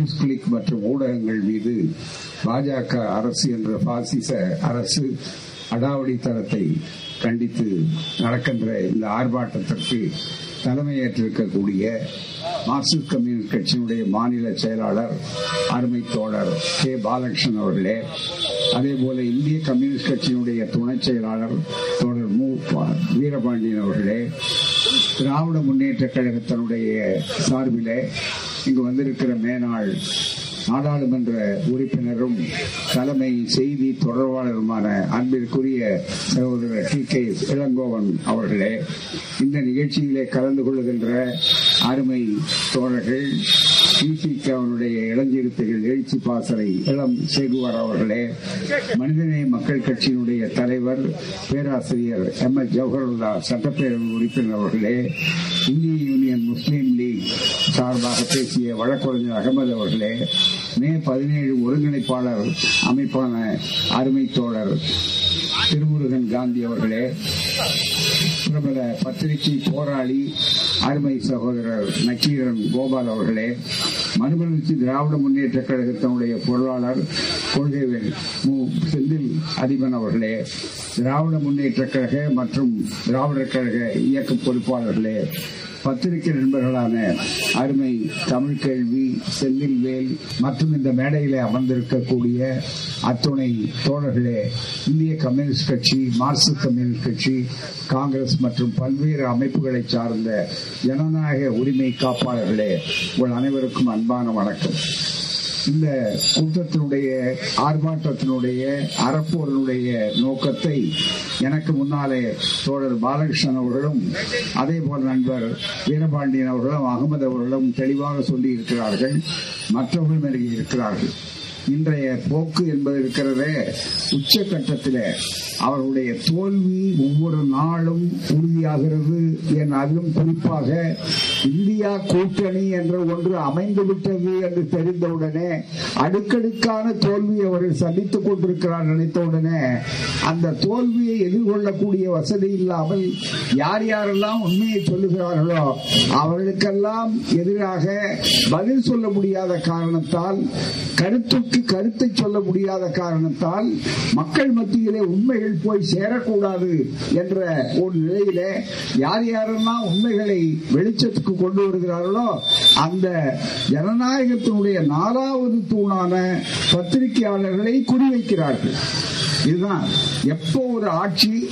News click மற்றும் ஊடகங்கள் மீது பாஜக அரசு என்ற பாசிச அரசு அடாவடித்தனத்தை கண்டித்து நடக்கின்ற இந்த ஆர்ப்பாட்டத்திற்கு தலைமையேற்றிருக்கக்கூடிய மார்க்சிஸ்ட் கம்யூனிஸ்ட் கட்சியினுடைய மாநில செயலாளர் அருமை தோழர் கே. பாலகிருஷ்ணன் அவர்களே. அதே போல இந்திய கம்யூனிஸ்ட் கட்சியினுடைய துணை செயலாளர் தோழர் மு. வீரபாண்டியன் அவர்களே திராவிட முன்னேற்ற கழகத்தினுடைய சார்பிலே இங்கு வந்திருக்கிற மேனாள் நாடாளுமன்ற உறுப்பினரும் தலைமை செய்தி தொடர்பாளருமான அன்பிற்குரிய சகோதரர் டி கே இளங்கோவன் அவர்களே இந்த நிகழ்ச்சியிலே கலந்து கொள்கின்ற அருமை தோழர்கள் அவனுடைய இளஞ்சிறுத்தைகள் எழுச்சி பாசறை இளம் சேகுவார் அவர்களே. மனிதநேய மக்கள் கட்சியினுடைய தலைவர் பேராசிரியர் எம். எஸ். ஜவஹர்லா சட்டப்பேரவை உறுப்பினர் அவர்களே. இந்திய யூனியன் முஸ்லீம் லீக் சார்பாக பேசிய வழக்கறிஞர் அகமது அவர்களே. மே பதினேழு ஒருங்கிணைப்பாளர் அமைப்பான அருமை தோழர் திருமுருகன் காந்தி அவர்களே. பிரபல பத்திரிகை போராளி அருமை சகோதரர் நக்கீரன் கோபால் அவர்களே மறுமலர்ச்சி திராவிட முன்னேற்ற கழகத்தினுடைய பொருளாளர் கொள்கைவேல் மு செந்தில் அதிபன் அவர்களே திராவிட முன்னேற்ற கழக மற்றும் திராவிடர் கழக இயக்க பொறுப்பாளர்களே பத்திரிகை நண்பர்களான அருமை தமிழ் கேள்வி செந்தில்வேல் மற்றும் இந்த மேடையில அமர்ந்திருக்கக்கூடிய அத்துணை தோழர்களே இந்திய கம்யூனிஸ்ட் கட்சி மார்க்சிஸ்ட் கம்யூனிஸ்ட் கட்சி காங்கிரஸ் மற்றும் பல்வேறு அமைப்புகளை சார்ந்த ஜனநாயக உரிமை காப்பாளர்களே உங்கள் அனைவருக்கும் அன்பான வணக்கம். இந்த கூட்டத்தினுடைய ஆர்ப்பாட்டத்தினுடைய அறப்போரனுடைய நோக்கத்தை எனக்கு முன்னாலே தோழர் பாலகிருஷ்ணன் அவர்களும் அதே போல நண்பர் வீரபாண்டியன் அவர்களும் அகமது அவர்களும் தெளிவாக சொல்லி இருக்கிறார்கள் மற்றவர்களும் இருக்கிறார்கள் இன்றைய போக்கு என்பது இருக்கிறதே உச்சகட்டத்தில். அவர்களுடைய தோல்வி ஒவ்வொரு நாளும் உறுதியாகிறது என் அதிலும் குறிப்பாக இந்தியா கூட்டணி என்ற ஒன்று அமைந்து விட்டது என்று தெரிந்தவுடனே அடுக்கடுக்கான தோல்வியை அவர்கள் சந்தித்துக் கொண்டிருக்கிறார் நினைத்தவுடனே அந்த தோல்வியை எதிர்கொள்ளக்கூடிய வசதி இல்லாமல் யார் யாரெல்லாம் உண்மையை சொல்லுகிறார்களோ அவர்களுக்கெல்லாம் எதிராக பதில் சொல்ல முடியாத காரணத்தால் கருத்துக்கு கருத்தை சொல்ல முடியாத காரணத்தால் மக்கள் மத்தியிலே உண்மைகள் போய் சேரக்கூடாது என்ற ஒரு நிலையில யார் யாரெல்லாம் உண்மைகளை வெளிச்சத்துக்கு கொண்டு வருகிறார்களோ அந்த ஜனநாயகத்தினுடைய நாலாவது தூணான பத்திரிகையாளர்களை குறிவைக்கிறார்கள். இதுதான் எப்போ ஒரு ஆட்சி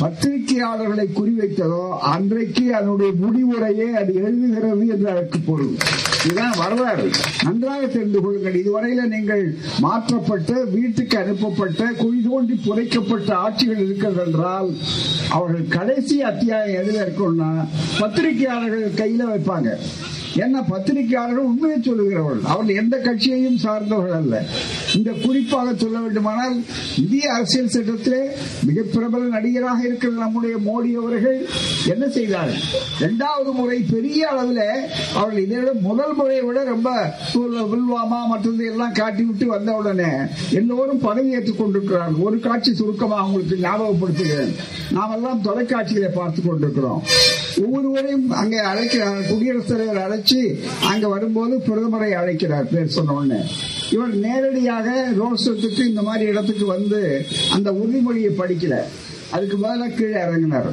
பத்திரிகையாளர்களை குறிவைத்ததோ அன்றைக்கு அதனுடைய முடிவுரையே அது எழுதுகிறது என்று அதற்கு பொருள். இதுதான் வரலாறு. நன்றாக தெரிந்து கொள்ளுங்கள். இதுவரையில நீங்கள் மாற்றப்பட்ட வீட்டுக்கு அனுப்பப்பட்ட குழி தோண்டி புதைக்கப்பட்ட ஆட்சிகள் இருக்கிறது என்றால் அவர்கள் கடைசி அத்தியாயம் எதில் இருக்கும்னா பத்திரிகையாளர்கள் கையில வைப்பாங்க. என்ன பத்திரிகையாளர்கள் உண்மையை சொல்லுகிறவர்கள். அவர்கள் எந்த கட்சியையும் சார்ந்தவர்கள் அல்ல. இந்த குறிப்பாக சொல்ல வேண்டுமானால் இந்திய அரசியல் சட்டத்திலே மிக பிரபல நடிகராக இருக்கிற நம்முடைய மோடி அவர்கள் என்ன செய்தார்? இரண்டாவது முறை பெரிய அளவில் அவர்கள் இதை விட முதல் முறையை விட ரொம்ப புல்வாமா மற்றது எல்லாம் காட்டிவிட்டு வந்த உடனே எல்லோரும் பதவி ஏற்றுக் கொண்டிருக்கிறார்கள். ஒரு காட்சி சுருக்கமாக அவங்களுக்கு ஞாபகப்படுத்துகிறேன். நாமெல்லாம் தொலைக்காட்சிகளை பார்த்துக் கொண்டிருக்கிறோம். ஒவ்வொருவரையும் அங்கே அழைக்க குடியரசுத் தலைவர் அழைச்சி அங்க வரும்போது பிரதமரை அழைக்கிறார் பேர் சொன்ன உடனே. இவர் நேரடியாக ரோசத்துக்கு இந்த மாதிரி இடத்துக்கு வந்து அந்த உறுதிமொழியை படிக்கல. அதுக்கு பதிலாக கீழே இறங்கினார்.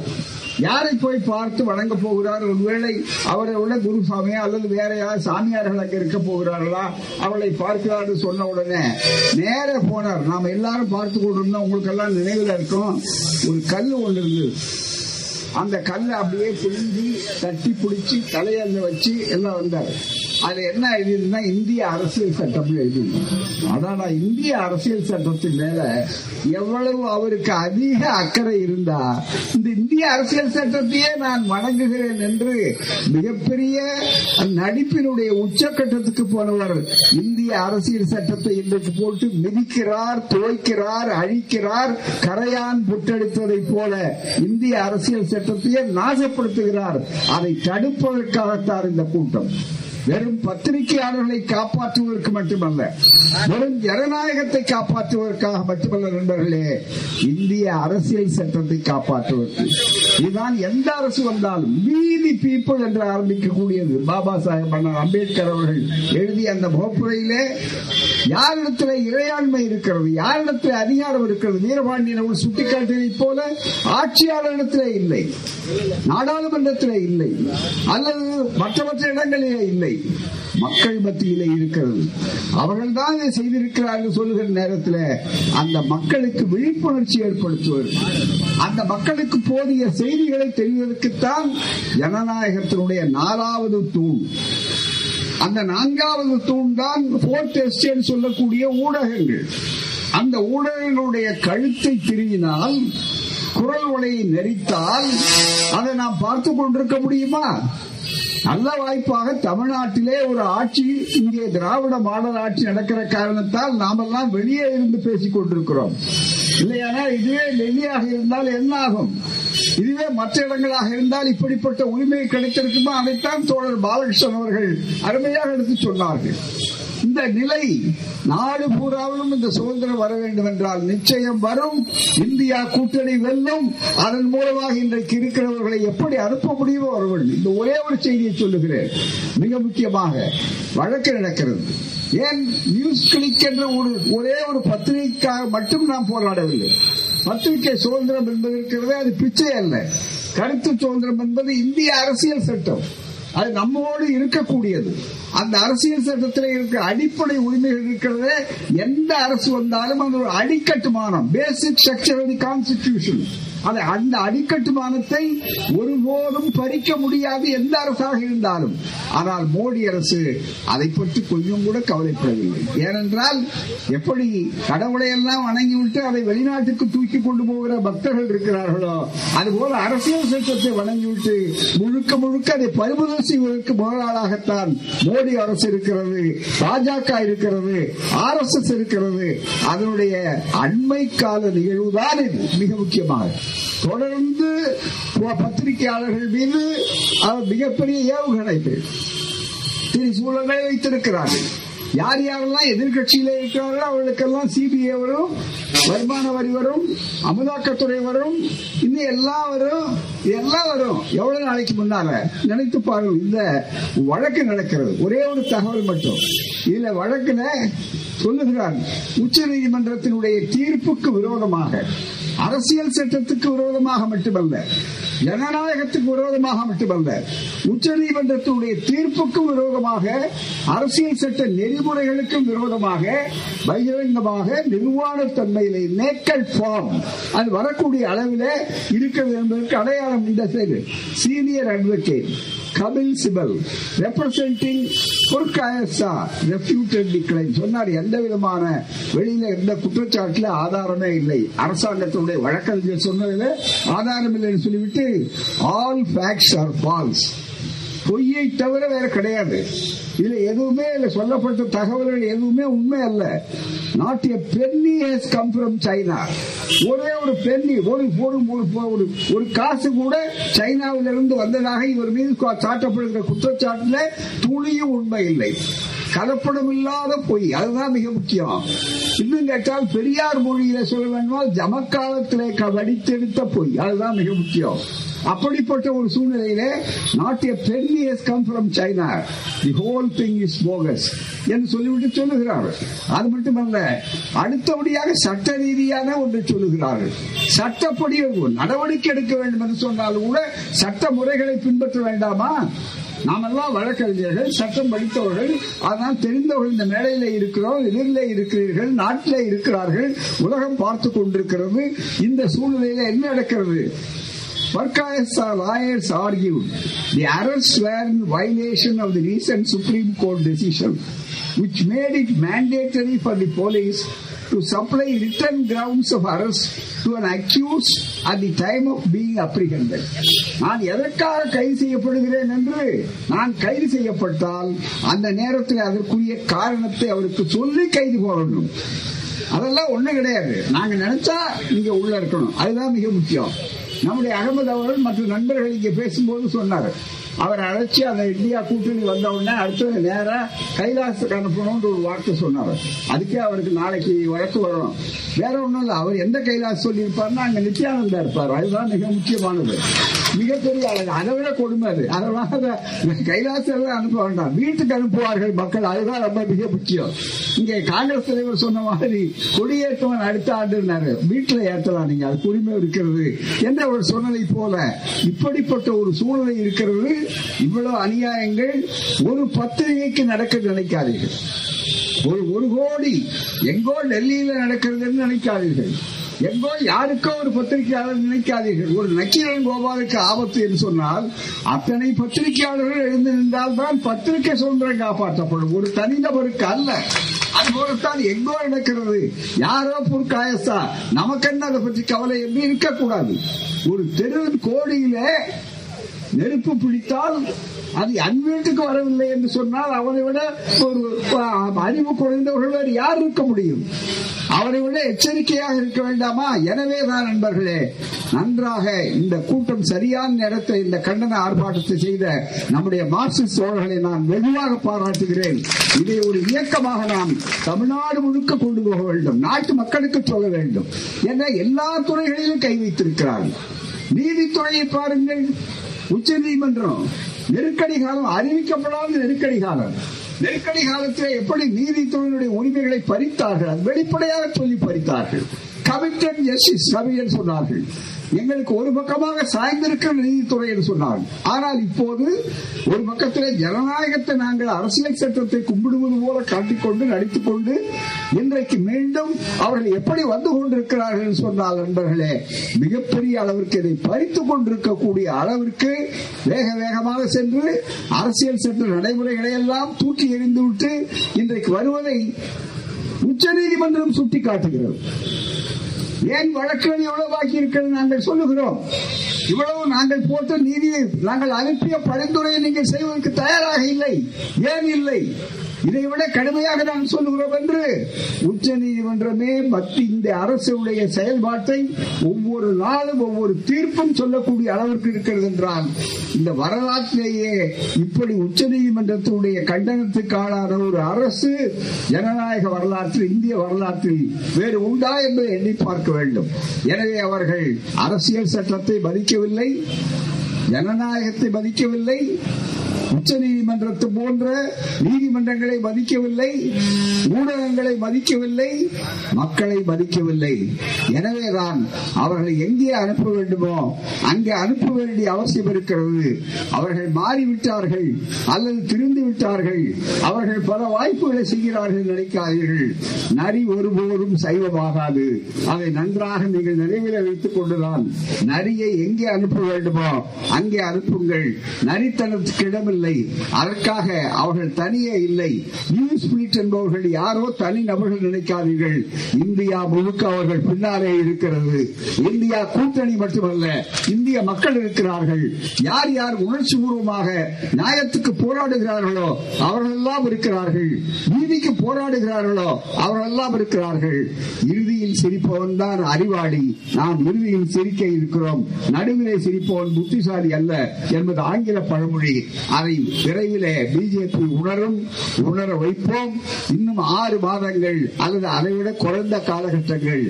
யாரை போய் பார்த்து வணங்க போகிறார்? ஒருவேளை அவரை உள்ள குருசாமியா அல்லது வேற யார் சாமியார்கள் அங்க இருக்க போகிறார்களா? அவளை பார்க்கிறார் சொன்ன உடனே நேர போனார். நாம எல்லாரும் பார்த்து கொண்டிருந்தோம் உங்களுக்கு எல்லாம் நினைவில் இருக்கும். ஒரு கல் ஒன்று இருந்தது. அந்த கல்லை அப்படியே பிழிஞ்சி தட்டி பிடிச்சி தலையில வச்சு எல்லாம் வந்தார். அது என்ன எழுதினா இந்திய அரசியல் சட்டம் எழுதி அதான் இந்திய அரசியல் சட்டத்தின் மேல எவ்வளவு அவருக்கு அதிக அக்கறை இருந்தா இந்த இந்திய அரசியல் சட்டத்தையே நான் வணங்குகிறேன் என்று மிகப்பெரிய நடிப்பினுடைய உச்சக்கட்டத்துக்கு போனவர் இந்திய அரசியல் சட்டத்தை இன்றைக்கு போட்டு மிதிக்கிறார் துவைக்கிறார் அழிக்கிறார் கரையான் புட்டெடுத்ததை போல இந்திய அரசியல் சட்டத்தையே நாசப்படுத்துகிறார். அதை தடுப்பதற்காகத்தான் இந்த கூட்டம். வெறும் பத்திரிகையாளர்களை காப்பாற்றுவதற்கு மட்டுமல்ல வெறும் ஜனநாயகத்தை காப்பாற்றுவதற்காக மட்டுமல்ல நண்பர்களே இந்திய அரசியல் சட்டத்தை காப்பாற்றுவதற்கு இதுதான் எந்த அரசு வந்தாலும் மீதி பீப்புள் என்று ஆரம்பிக்கக்கூடியது. பாபா சாஹேப் அண்ணா அம்பேத்கர் அவர்கள் எழுதிய அந்த முகப்புரையிலே யாரிடத்தில் இறையாண்மை இருக்கிறது யாரிடத்தில் அதிகாரம் இருக்கிறது வீரபாண்டியன் அவர்கள் சுட்டிக்காட்டியதைப் போல ஆட்சியாளரிடத்திலே இல்லை. நாடாளுமன்றத்திலே இல்லை. அல்லது மற்ற மற்ற இடங்களிலே இல்லை. மக்கள் மத்தியிலே இருக்கிறது. அவர்கள் தான் இதை செய்திருக்கிறார்கள் சொல்லுகிற நேரத்தில் அந்த மக்களுக்கு விழிப்புணர்ச்சி ஏற்படுத்துவது. அந்த மக்களுக்கு போதிய செய்திகளை தெரிவதற்குத்தான் ஜனநாயகத்தினுடைய நாலாவது தூண். அந்த நான்காவது தூண் தான் போர்த் எஸ்டேட் சொல்லக்கூடிய ஊடகங்கள். அந்த ஊடகங்களுடைய கழுத்தை திருவினால் குரல் உலையை நெறித்தால் அதை நாம் பார்த்து கொண்டிருக்க முடியுமா? நல்ல வாய்ப்பாக தமிழ்நாட்டிலே ஒரு ஆட்சி இங்கே திராவிட மாடல் ஆட்சி நடக்கிற காரணத்தால் நாமெல்லாம் வெளியே இருந்து பேசிக் கொண்டிருக்கிறோம். இல்லையானா இதுவே டெல்லியாக இருந்தால் என்ன ஆகும்? இதுவே மற்ற இடங்களாக இருந்தால் இப்படிப்பட்ட உரிமை கிடைத்திருக்குமா? அதைத்தான் தோழர் பாலகிருஷ்ணன் அவர்கள் அருமையாக எடுத்து சொன்னார்கள். இந்த நிலை நாடு பூராவிலும் இந்த சுதந்திரம் வர வேண்டும் என்றால் நிச்சயம் வரும். இந்தியா கூட்டணி வெல்லும். அதன் மூலமாக இன்றைக்கு இருக்கிறவர்களை எப்படி அனுப்ப முடியுமோ வர வேண்டும் இந்த ஒரே ஒரு செய்தியை சொல்லுகிறேன். மிக முக்கியமாக வழக்கு நடக்கிறது. ஏன் நியூஸ் கிளிக் என்ற ஒரு ஒரே ஒரு பத்திரிகைக்காக மட்டும் நாம் போராடவில்லை. பத்திரிகை சுதந்திரம் என்பது இருக்கிறது அது பிச்சை அல்ல. கருத்து சுதந்திரம் என்பது இந்திய அரசியல் சட்டம். அது நம்மோடு இருக்கக்கூடியது. அந்த அரசியல் சட்டத்தில் இருக்கிற அடிப்படை உரிமைகள் இருக்கிறது எந்த அரசு வந்தாலும் அந்த ஒரு அடிக்கட்டுமானம் basic structure of the constitution அதை அந்த அடிக்கட்டுமானத்தை ஒருபோதும் பறிக்க முடியாது எந்த அரசாக இருந்தாலும். ஆனால் மோடி அரசு அதை பற்றி கொஞ்சம் கூட கவலைப்படவில்லை. ஏனென்றால் எப்படி கடவுளை எல்லாம் வணங்கிவிட்டு அதை வெளிநாட்டுக்கு தூக்கி கொண்டு போகிற பக்தர்கள் இருக்கிறார்களோ அதுபோல அரசியல் சட்டத்தை வணங்கிவிட்டு முழுக்க முழுக்க அதை பறிமுதல் செய்வதற்கு முதலாளாகத்தான் மோடி அரசு இருக்கிறது பாஜக இருக்கிறது ஆர் எஸ் எஸ் இருக்கிறது. அதனுடைய அண்மை கால நிகழ்வுதான் இது மிக முக்கியமாக தொடர்ந்து பத்திரிகையாளர்கள் மீது மிகப்பெரிய ஏவுகணைகள் சூழலை வைத்திருக்கிறார்கள். யார் யாரெல்லாம் எதிர்கட்சியில இருக்கிறார்களோ அவர்களுக்கெல்லாம் சிபிஐ வரும் வருமான வரி வரும் அமலாக்கத்துறை வரும் இன்னும் எல்லாம் வரும் எல்லாம் வரும். எவ்வளவு நாளைக்கு முன்னால? நினைத்து பாருங்கள் இந்த வழக்கு நடக்கிறது. ஒரே ஒரு தகவல் மட்டும். இதுல வழக்குல சொல்லுகிறார் உச்ச நீதிமன்றத்தினுடைய தீர்ப்புக்கு விரோதமாக அரசியல் சட்டத்துக்கு விரோதமாக மட்டுமல்ல ஜனநாயகத்துக்கு விரோதமாக மட்டுமல்ல உச்ச நீதிமன்றத்தினுடைய தீர்ப்புக்கும் விரோதமாக அரசியல் சட்ட நெறிமுறைகளுக்கும் விரோதமாக பகிரங்கமாக நிர்வாணத்தன்மையிலே நேக்கல் ஃபார்ம் அது வரக்கூடிய அளவில் இருக்கிறது என்பதற்கு அடையாளம் இந்த senior advocate. Kapil Sibal representing பொற்காயசா refuted சொன்னார் எந்த விதமான வெளியில இருந்த குற்றச்சாட்டுல ஆதாரமே இல்லை. அரசாங்கத்தினுடைய வழக்கறிஞர் சொன்னதுல ஆதாரம் இல்லைன்னு சொல்லிவிட்டு ஆல் ஃபேக்ட்ஸ் ஆர் ஃபால்ஸ் பொய்யை தவிர வேற கிடையாது. இதுல எதுவுமே இல்ல சொல்லப்பட்ட தகவல்கள் எதுவுமே உண்மை அல்ல. Not a penny has come from China ஒரே ஒரு பென்னி ஒரு ஒரு ஒரு காசு கூட சைனாவிலிருந்து வந்ததாக இவர் மீது சாட்டப்படுகிற குற்றச்சாட்டுல துளியும் உண்மை இல்லை. கலப்படம் இல்லாத பொய் அதுதான் மிக முக்கியம். இன்னும் கேட்டால் பெரியார் மொழியில சொல்ல வேண்டுமால் ஜமக்காலத்திலே வடித்தெடுத்த பொய் அதுதான் மிக முக்கியம். அப்படிப்பட்ட ஒரு சூழ்நிலையில not a penny has come from China the whole thing is bogus என்று சொல்லிவிட்டு சொல்லுகிறார்கள். அது மட்டுமல்ல அடுத்தபடியாக சட்ட ரீதியான ஒன்று சொல்லுகிறார்கள். சட்டப்படி நடவடிக்கை எடுக்க வேண்டும் என்று சொன்னாலும் கூட சட்ட முறைகளை பின்பற்ற வேண்டாமா? நாமெல்லாம் வழக்கறிஞர்கள் சட்டம் படித்தவர்கள். ஆனால் தெரிந்தவர்கள் இந்த மேடையில இருக்கிறோம் எதிரிலே இருக்கிறீர்கள் நாட்டிலே இருக்கிறார்கள் உலகம் பார்த்து கொண்டிருக்கிறது. இந்த சூழ்நிலையில என்ன நடக்கிறது? Varkayasa lawyers argued the arrests were in violation of the recent Supreme Court decision, which made it mandatory for the police to supply written grounds of arrest to an accused at the time of being apprehended. நான் எதற்காக கைது செய்யப்படுகிறேன் என்று நான் கைது செய்யப்பட்டால் அந்த நேரத்தில் அதற்குரிய காரணத்தை அவருக்கு சொல்லி கைது போடணும் அதெல்லாம் ஒண்ணு கிடையாது நாங்க நினைச்சா நீங்க உள்ள இருக்கணும் அதுதான் மிக முக்கியம் நம்முடைய அகமது அவர்கள் மற்ற நண்பர்கள் இங்கே பேசும்போது சொன்னார் அவர் அழைச்சி அந்த இந்தியா கூட்டணி வந்த உடனே அடுத்தது நேராக கைலாசத்துக்கு அனுப்பணும்னு ஒரு வார்த்தை சொன்னார். அதுக்கே அவருக்கு நாளைக்கு வழக்கு வரும். வேற ஒன்றும் இல்லை அவர் எந்த கைலாஸ் சொல்லியிருப்பார்னா அங்கே நித்யானந்தா இருப்பார். அதுதான் மிக முக்கியமானது. மிகப்பெரிய அழகு. அதை விட கொடுமை அது. அதனால அதை கைலாசம் அனுப்ப வேண்டாம். வீட்டுக்கு அனுப்புவார்கள் மக்கள். அதுதான் ரொம்ப மிக முக்கியம். இங்கே காங்கிரஸ் தலைவர் சொன்ன மாதிரி கொடியேற்றவன் அடுத்த ஆண்டுனாரு வீட்டில் ஏற்றலாம் நீங்க அது உரிமை இருக்கிறது. என்ற ஒரு சொன்னதை போல இப்படிப்பட்ட ஒரு சூழ்நிலை இருக்கிறது இவ்வளவு அநியாயங்கள் ஒரு பத்திரிகைக்கு நடக்க நினைக்காதீர்கள். ஒரு ஒரு கோடி எங்கோ டெல்லியில நடக்கிறதுன்னு நினைக்காதீர்கள். எங்கோ யாருக்கோ ஒரு பத்திரிகையாளர் நினைக்காதீர்கள். ஒரு நக்கீரன் கோபாலுக்கு ஆபத்து என்று சொன்னால் அத்தனை பத்திரிகையாளர்கள் எழுந்து நின்றால் தான் பத்திரிகை சுதந்திரம் காப்பாற்றப்படும். ஒரு தனிநபருக்கு அல்ல. அதுபோலத்தான் எங்கோ நடக்கிறது. யாரோ புற்காயசா நமக்கென்ன அதை பற்றி கவலை? என்று இருக்கக்கூடாது. ஒரு தெரு கோடியில நெருப்பு பிடித்தால் அது என் வீட்டுக்கு வரவில்லை என்று சொன்னால் அவனை விட ஒரு அறிவு குறைந்தவர்கள் வேறு யார் இருக்க முடியும்? அவரை விட எச்சரிக்கையாக இருக்க வேண்டாமா? எனவே தான் நண்பர்களே நன்றாக இந்த கூட்டம் சரியான நேரத்தை இந்த கண்டன ஆர்ப்பாட்டத்தை செய்த நம்முடைய மார்க்சிஸ்ட் தோழர்களை நான் வெகுவாக பாராட்டுகிறேன். இதை ஒரு இயக்கமாக நாம் தமிழ்நாடு முழுக்க கொண்டு போக வேண்டும். நாட்டு மக்களுக்கு சொல்ல வேண்டும். என எல்லா துறைகளிலும் கை வைத்திருக்கிறார்கள். நீதித்துறையை பாருங்கள். உச்ச நீதிமன்றம் நெருக்கடி காலம் அறிவிக்கப்படாத நெருக்கடி காலம். நெருக்கடி காலத்தில் எப்படி நீதித்துறையினுடைய உரிமைகளை பறித்தார்கள் வெளிப்படையாக சொல்லி பறித்தார்கள். கமிட்டட் ஜஸ்டிஸ் கமிஷன் சொன்னார்கள். எங்களுக்கு ஒரு பக்கமாக சாய்ந்திருக்கிற நீதித்துறை என்று சொன்னார்கள் ஆனால் இப்போது ஒரு பக்கத்திலே ஜனநாயகத்தை நாங்கள் அரசியல் சட்டத்தை கும்பிடுவது போல காட்டிக்கொண்டு நடித்துக் கொண்டு இன்றைக்கு மீண்டும் அவர்கள் எப்படி வந்து கொண்டிருக்கிறார்கள் என்று சொன்னால் நண்பர்களே மிகப்பெரிய அளவிற்கு இதை பறித்துக் கொண்டிருக்கக்கூடிய அளவிற்கு வேக வேகமாக சென்று அரசியல் சட்ட நடைமுறைகளை எல்லாம் தூக்கி எறிந்துவிட்டு இன்றைக்கு வருவதை உச்ச நீதிமன்றம் சுட்டிக்காட்டுகிறது. ஏன் வழக்குகள் எவ்வளவு பாக்கி இருக்கிறது நாங்கள் சொல்லுகிறோம். இவ்வளவு நாங்கள் போட்ட நீதியை நாங்கள் அனுப்பிய பரிந்துரையை நீங்கள் செய்வதற்கு தயாராக இல்லை. ஏன் இல்லை? இதை விட கடுமையாக நான் சொல்லுகிறோம் என்று உச்ச நீதிமன்றமே மத்திய இந்த அரசுடைய செயல்பாட்டை ஒவ்வொரு நாளும் ஒவ்வொரு தீர்ப்பும் சொல்லக்கூடிய அளவிற்கு இருக்கிறது என்றால் இந்த வரலாற்றிலேயே இப்படி உச்ச நீதிமன்றத்தினுடைய கண்டனத்துக்கு ஆளான ஒரு அரசு ஜனநாயக வரலாற்றில் இந்திய வரலாற்றில் வேறு உண்டா என்பதை எண்ணி பார்க்க வேண்டும். எனவே அவர்கள் அரசியல் சட்டத்தை மதிக்கவில்லை ஜனநாயகத்தை மதிக்கவில்லை உச்ச நீதிமன்றத்தை போன்ற நீதிமன்றங்களை மதிக்கவில்லை ஊடகங்களை மதிக்கவில்லை மக்களை மதிக்கவில்லை எனவேதான் அவர்களை எங்கே அனுப்ப வேண்டுமோ அங்கே அனுப்ப வேண்டிய அவசியம் இருக்கிறது. அவர்கள் மாறிவிட்டார்கள் அல்லது திருந்து விட்டார்கள். அவர்கள் பல வாய்ப்புகளை செய்கிறார்கள் நினைக்காதீர்கள். நரி ஒருபோதும் சைவமாகாது. அதை நன்றாக நீங்கள் நினைவில் வைத்துக் கொண்டுதான் நரியை எங்கே அனுப்ப வேண்டுமோ அங்கே அனுப்புங்கள். நரித்தனத்துக்கு இடமில்லை. இல்லை. அதற்காக அவர்கள் தனியே இல்லை. நியூஸ் ஸ்பிரிட் என்பவர்கள் யாரோ தனி நபர்கள் நினைக்காதீர்கள். இந்தியா முழுக்க அவர்கள் பின்னாலே இருக்கிறது. இந்தியா கூட்டணி மட்டுமல்ல இந்திய மக்கள் இருக்கிறார்கள். யார் யார் உணர்ச்சி பூர்வமாக நியாயத்துக்கு போராடுகிறார்களோ அவர்களெல்லாம் இருக்கிறார்கள். நீதிக்கு போராடுகிறார்களோ அவர்களெல்லாம் இருக்கிறார்கள். இறுதியில் சிரிப்பவன் தான் அறிவாளி. நாம் இறுதியில் சிரிக்க இருக்கிறோம். நடுவிலே சிரிப்பவன் புத்திசாலி அல்ல என்பது ஆங்கில பழமொழி. அதை அதை விரைவில் பிஜேபி உணரும் உணர வைப்போம். இன்னும் ஆறு மாதங்கள் அல்லது அதைவிட குறைந்த காலகட்டங்கள்.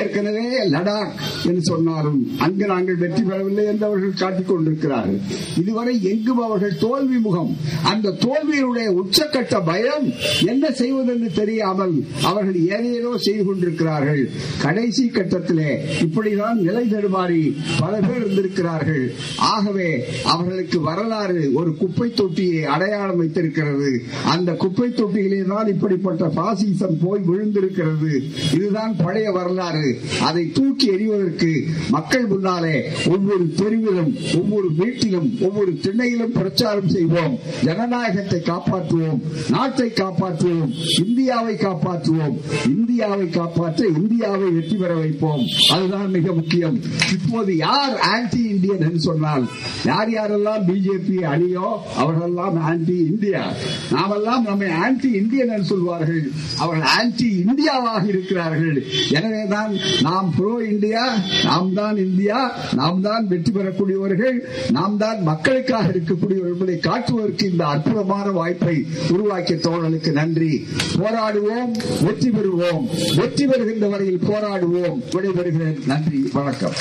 ஏற்கனவே லடாக் என்று சொன்னாலும் அங்கு நாங்கள் வெற்றி பெறவில்லை என்று அவர்கள் காட்டிக் கொண்டிருக்கிறார்கள். இதுவரை எங்கும் அவர்கள் தோல்வி முகம் அந்த தோல்வியினுடைய உச்சக்கட்ட பயம் என்ன செய்வதென்று தெரியாமல் அவர்கள் ஏதேதோ செய்து கொண்டிருக்கிறார்கள். கடைசி கட்டத்திலே இப்படிதான் நிலை தடுமாறி பல பேர் இருந்திருக்கிறார்கள். ஆகவே அவர்களுக்கு வரலாறு ஒரு குப்பை குப்பை தொட்டியை அடையாளம் வைத்திருக்கிறது. அந்த குப்பை தொட்டியிலே தான் இப்படிப்பட்ட பாசிசம் போய் விழுந்திருக்கிறது. இதுதான் பழைய வரலாறு. அதை தூக்கி எறிவதற்கு மக்கள் முன்னாலே ஒவ்வொரு தெருவிலும் ஒவ்வொரு வீட்டிலும் ஒவ்வொரு திண்ணையிலும் பிரச்சாரம் செய்வோம். ஜனநாயகத்தை காப்பாற்றுவோம். நாட்டை காப்பாற்றுவோம். இந்தியாவை காப்பாற்றுவோம். இந்தியாவை காப்பாற்ற இந்தியாவை வெற்றி பெற வைப்போம். அதுதான் மிக முக்கியம். இப்போது யார் ஆன்டி இந்தியன் என்று சொன்னால் யார் யாரெல்லாம் பிஜேபி அணியோ அவர்களெல்லாம் ஆன்டி இந்தியா நாமெல்லாம் நம்மை ஆன்டி இந்தியன் என்று சொல்வார்கள். அவர்கள் ஆன்டி இந்தியாவாக இருக்கிறார்கள். எனவேதான் நாம் ப்ரோ இந்தியா நாம் தான் இந்தியா நாம் தான் வெற்றி பெறக்கூடியவர்கள் நாம் தான் மக்களுக்காக இருக்கக்கூடியவர்கள் என்பதை காட்டுவதற்கு இந்த அற்புதமான வாய்ப்பை உருவாக்கிய தோழர்களுக்கு நன்றி. போராடுவோம் வெற்றி பெறுவோம். வெற்றி பெறுகின்ற வரையில் போராடுவோம். விடைபெறுகிறேன். நன்றி வணக்கம்.